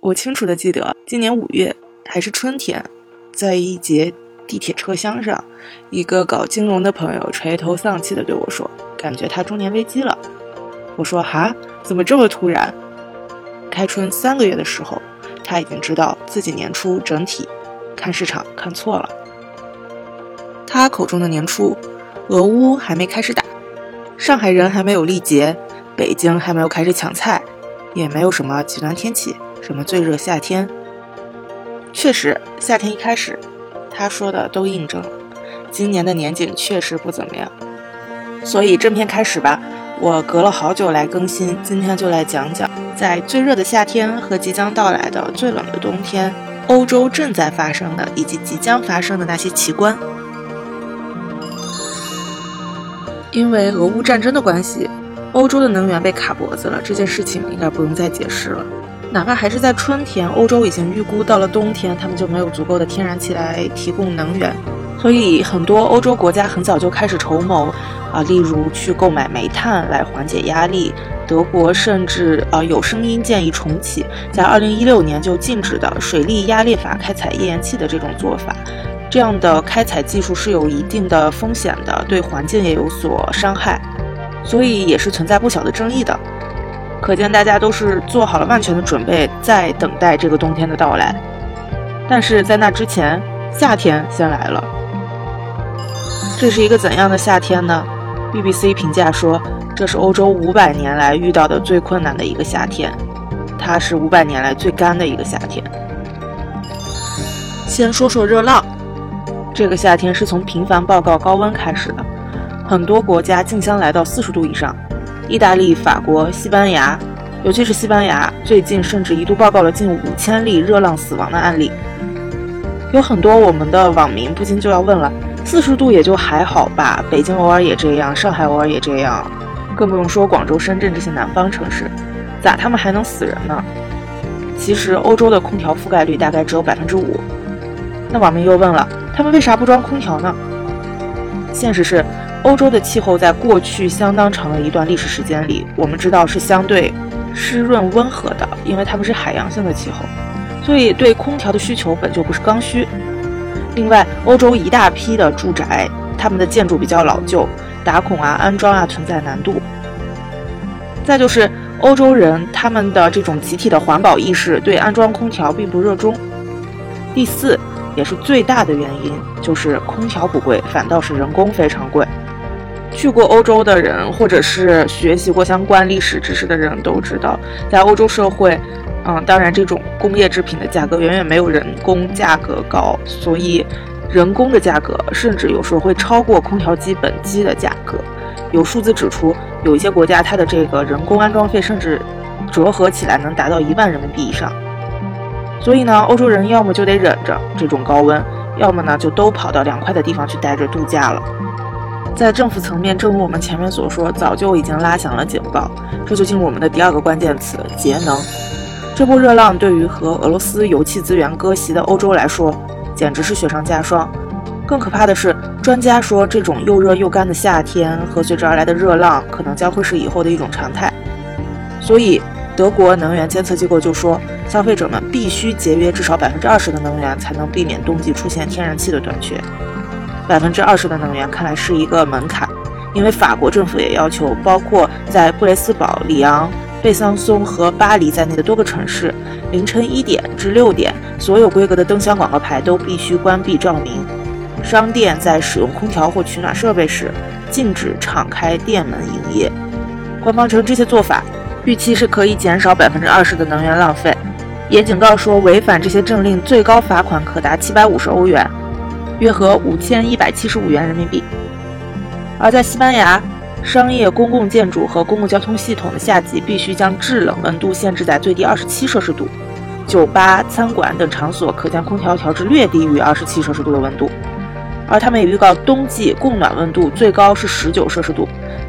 我清楚的记得，今年五月还是春天，在一节地铁车厢上，一个搞金融的朋友垂头丧气的对我说：“感觉他中年危机了。”我说：“哈，怎么这么突然？”开春三个月的时候，他已经知道自己年初整体看市场看错了。他口中的年初，俄乌还没开始打，上海人还没有力竭，北京还没有开始抢菜，也没有什么极端天气。什么最热夏天？确实，夏天一开始，他说的都印证了。今年的年景确实不怎么样。所以正片开始吧，我隔了好久来更新，今天就来讲讲，在最热的夏天和即将到来的最冷的冬天，欧洲正在发生的以及即将发生的那些奇观。因为俄乌战争的关系，欧洲的能源被卡脖子了，这件事情应该不用再解释了。哪怕还是在春天，欧洲已经预估到了冬天，他们就没有足够的天然气来提供能源，所以很多欧洲国家很早就开始筹谋，啊，例如去购买煤炭来缓解压力。德国甚至啊有声音建议重启在2016年就禁止的水力压裂法开采页岩气的这种做法，这样的开采技术是有一定的风险的，对环境也有所伤害，所以也是存在不小的争议的。可见大家都是做好了万全的准备，在等待这个冬天的到来。但是在那之前，夏天先来了。这是一个怎样的夏天呢？BBC 评价说，这是欧洲五百年来遇到的最困难的一个夏天，它是五百年来最干的一个夏天。先说说热浪，这个夏天是从频繁报告高温开始的，很多国家竞相来到四十度以上。意大利、法国、西班牙，尤其是西班牙，最近甚至一度报告了近五千例热浪死亡的案例。有很多我们的网民不禁就要问了：四十度也就还好吧，北京偶尔也这样，上海偶尔也这样，更不用说广州、深圳这些南方城市，咋他们还能死人呢？其实欧洲的空调覆盖率大概只有百分之五。那网民又问了：他们为啥不装空调呢？现实是。欧洲的气候在过去相当长的一段历史时间里，我们知道是相对湿润温和的，因为它们是海洋性的气候，所以对空调的需求本就不是刚需。另外，欧洲一大批的住宅，他们的建筑比较老旧，打孔啊、安装啊存在难度。再就是欧洲人他们的这种集体的环保意识，对安装空调并不热衷。第四，也是最大的原因，就是空调不贵，反倒是人工非常贵。去过欧洲的人，或者是学习过相关历史知识的人都知道，在欧洲社会，嗯，当然这种工业制品的价格远远没有人工价格高，所以人工的价格甚至有时候会超过空调机本机的价格。有数字指出，有一些国家它的这个人工安装费甚至折合起来能达到一万人民币以上。所以呢，欧洲人要么就得忍着这种高温，要么呢就都跑到凉快的地方去待着度假了。在政府层面，正如我们前面所说，早就已经拉响了警报。这就进入我们的第二个关键词：节能。这波热浪对于和俄罗斯油气资源割席的欧洲来说，简直是雪上加霜。更可怕的是，专家说，这种又热又干的夏天和随之而来的热浪，可能将会是以后的一种常态。所以，德国能源监测机构就说，消费者们必须节约至少百分之二十的能源，才能避免冬季出现天然气的短缺。百分之二十的能源看来是一个门槛，因为法国政府也要求，包括在布雷斯堡、里昂、贝桑松和巴黎在内的多个城市，凌晨一点至六点，所有规格的灯箱广告牌都必须关闭照明。商店在使用空调或取暖设备时，禁止敞开店门营业。官方称这些做法预期是可以减少百分之二十的能源浪费，也警告说违反这些政令，最高罚款可达七百五十欧元。约合五千一百七十五元人民币。而在西班牙，商业公共建筑和公共交通系统的夏季必须将制冷温度限制在最低二十七摄氏度，酒吧、餐馆等场所可将空调调至略低于二十七摄氏度的温度。而他们也预告，冬季供暖温度最高是十九摄氏度。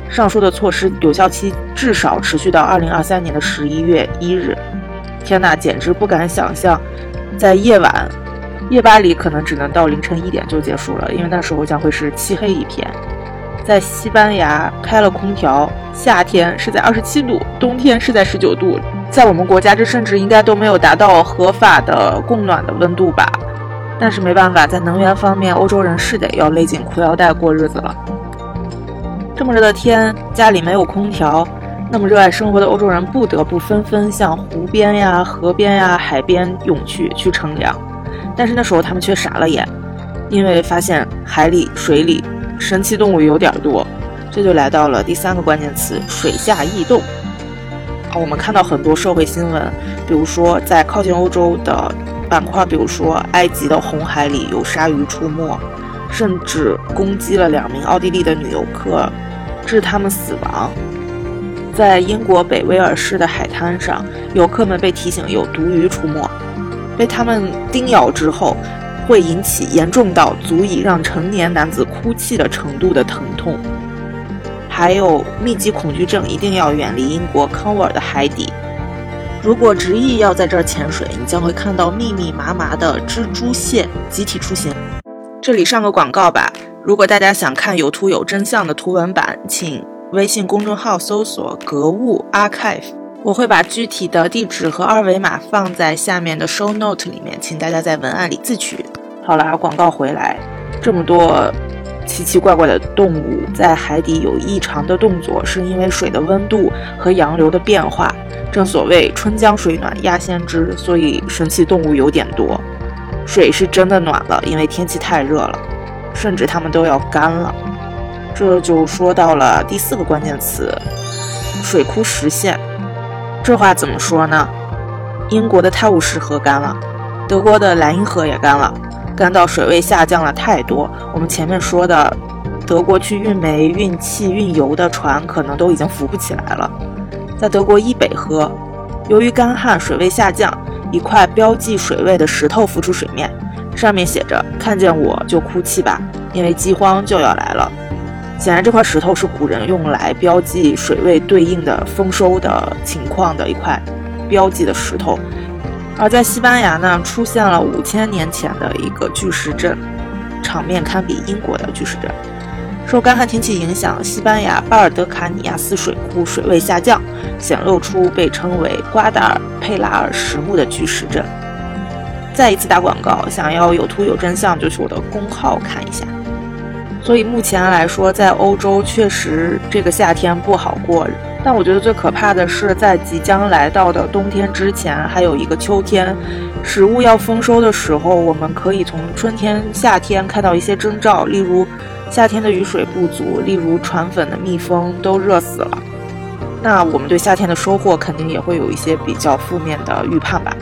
上述的措施有效期至少持续到二零二三年的十一月一日。天哪，简直不敢想象，在夜晚。夜巴黎可能只能到凌晨一点就结束了，因为那时候将会是漆黑一片。在西班牙开了空调，夏天是在二十七度，冬天是在十九度，在我们国家，这甚至应该都没有达到合法的供暖的温度吧。但是没办法，在能源方面，欧洲人是得要勒紧裤腰带过日子了。这么热的天，家里没有空调，那么热爱生活的欧洲人不得不纷纷向湖边呀、河边呀、海边涌去去乘凉。但是那时候他们却傻了眼，因为发现海里、水里神奇动物有点多。这就来到了第三个关键词：水下异动。我们看到很多社会新闻，比如说在靠近欧洲的板块，比如说埃及的红海里有鲨鱼出没，甚至攻击了两名奥地利的女游客，致他们死亡。在英国北威尔士的海滩上，游客们被提醒有毒鱼出没，被他们叮咬之后，会引起严重到足以让成年男子哭泣的程度的疼痛。还有密集恐惧症，一定要远离英国康沃尔的海底。如果执意要在这儿潜水，你将会看到密密麻麻的蜘蛛蟹集体出行。这里上个广告吧，如果大家想看有图有真相的图文版，请微信公众号搜索“格物 Archive”，我会把具体的地址和二维码放在下面的 show note 里面，请大家在文案里自取。好啦，广告回来，这么多。奇奇怪怪的动物在海底有异常的动作，是因为水的温度和洋流的变化。正所谓春江水暖鸭先知，所以神奇动物有点多。水是真的暖了，因为天气太热了，甚至它们都要干了。这就说到了第四个关键词：水库实现。这话怎么说呢？英国的泰晤士河干了，德国的莱茵河也干了。干到水位下降了太多，我们前面说的德国去运煤、运气、运油的船可能都已经浮不起来了。在德国伊北河，由于干旱，水位下降，一块标记水位的石头浮出水面，上面写着“看见我就哭泣吧，因为饥荒就要来了”。显然，这块石头是古人用来标记水位对应的丰收的情况的一块标记的石头。而在西班牙呢，出现了五千年前的一个巨石阵，场面堪比英国的巨石阵。受干旱天气影响，西班牙巴尔德卡尼亚斯水库水位下降，显露出被称为瓜达尔佩拉尔石墓的巨石阵。再一次打广告，想要有图有真相，就去我的公号看一下。所以目前来说，在欧洲确实这个夏天不好过。但我觉得最可怕的是，在即将来到的冬天之前，还有一个秋天，食物要丰收的时候，我们可以从春天、夏天看到一些征兆，例如夏天的雨水不足，例如传粉的蜜蜂都热死了。那我们对夏天的收获肯定也会有一些比较负面的预判吧。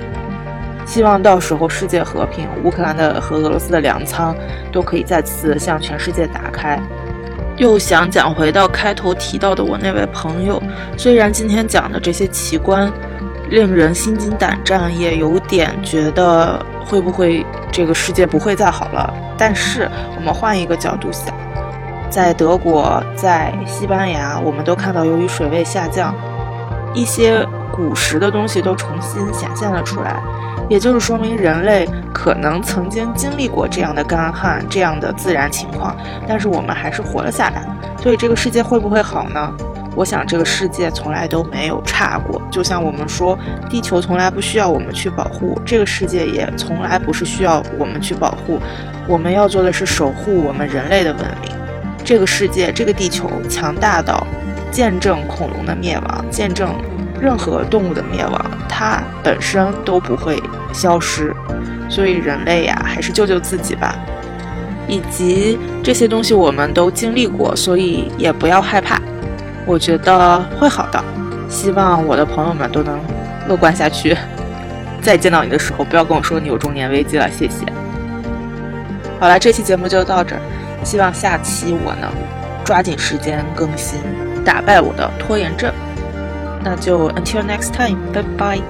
希望到时候世界和平，乌克兰的和俄罗斯的粮仓都可以再次向全世界打开。又想讲回到开头提到的我那位朋友，虽然今天讲的这些奇观令人心惊胆战，也有点觉得会不会这个世界不会再好了。但是我们换一个角度想，在德国、在西班牙，我们都看到由于水位下降，一些古时的东西都重新显现了出来。也就是说明人类可能曾经经历过这样的干旱、这样的自然情况，但是我们还是活了下来。所以这个世界会不会好呢？我想这个世界从来都没有差过。就像我们说，地球从来不需要我们去保护，这个世界也从来不是需要我们去保护。我们要做的是守护我们人类的文明。这个世界，这个地球强大到见证恐龙的灭亡，见证。任何动物的灭亡，它本身都不会消失，所以人类呀，还是救救自己吧。以及这些东西我们都经历过，所以也不要害怕。我觉得会好的，希望我的朋友们都能乐观下去。再见到你的时候，不要跟我说你有中年危机了，谢谢。好了，这期节目就到这儿，希望下期我能抓紧时间更新，打败我的拖延症。那就 until next time，拜拜。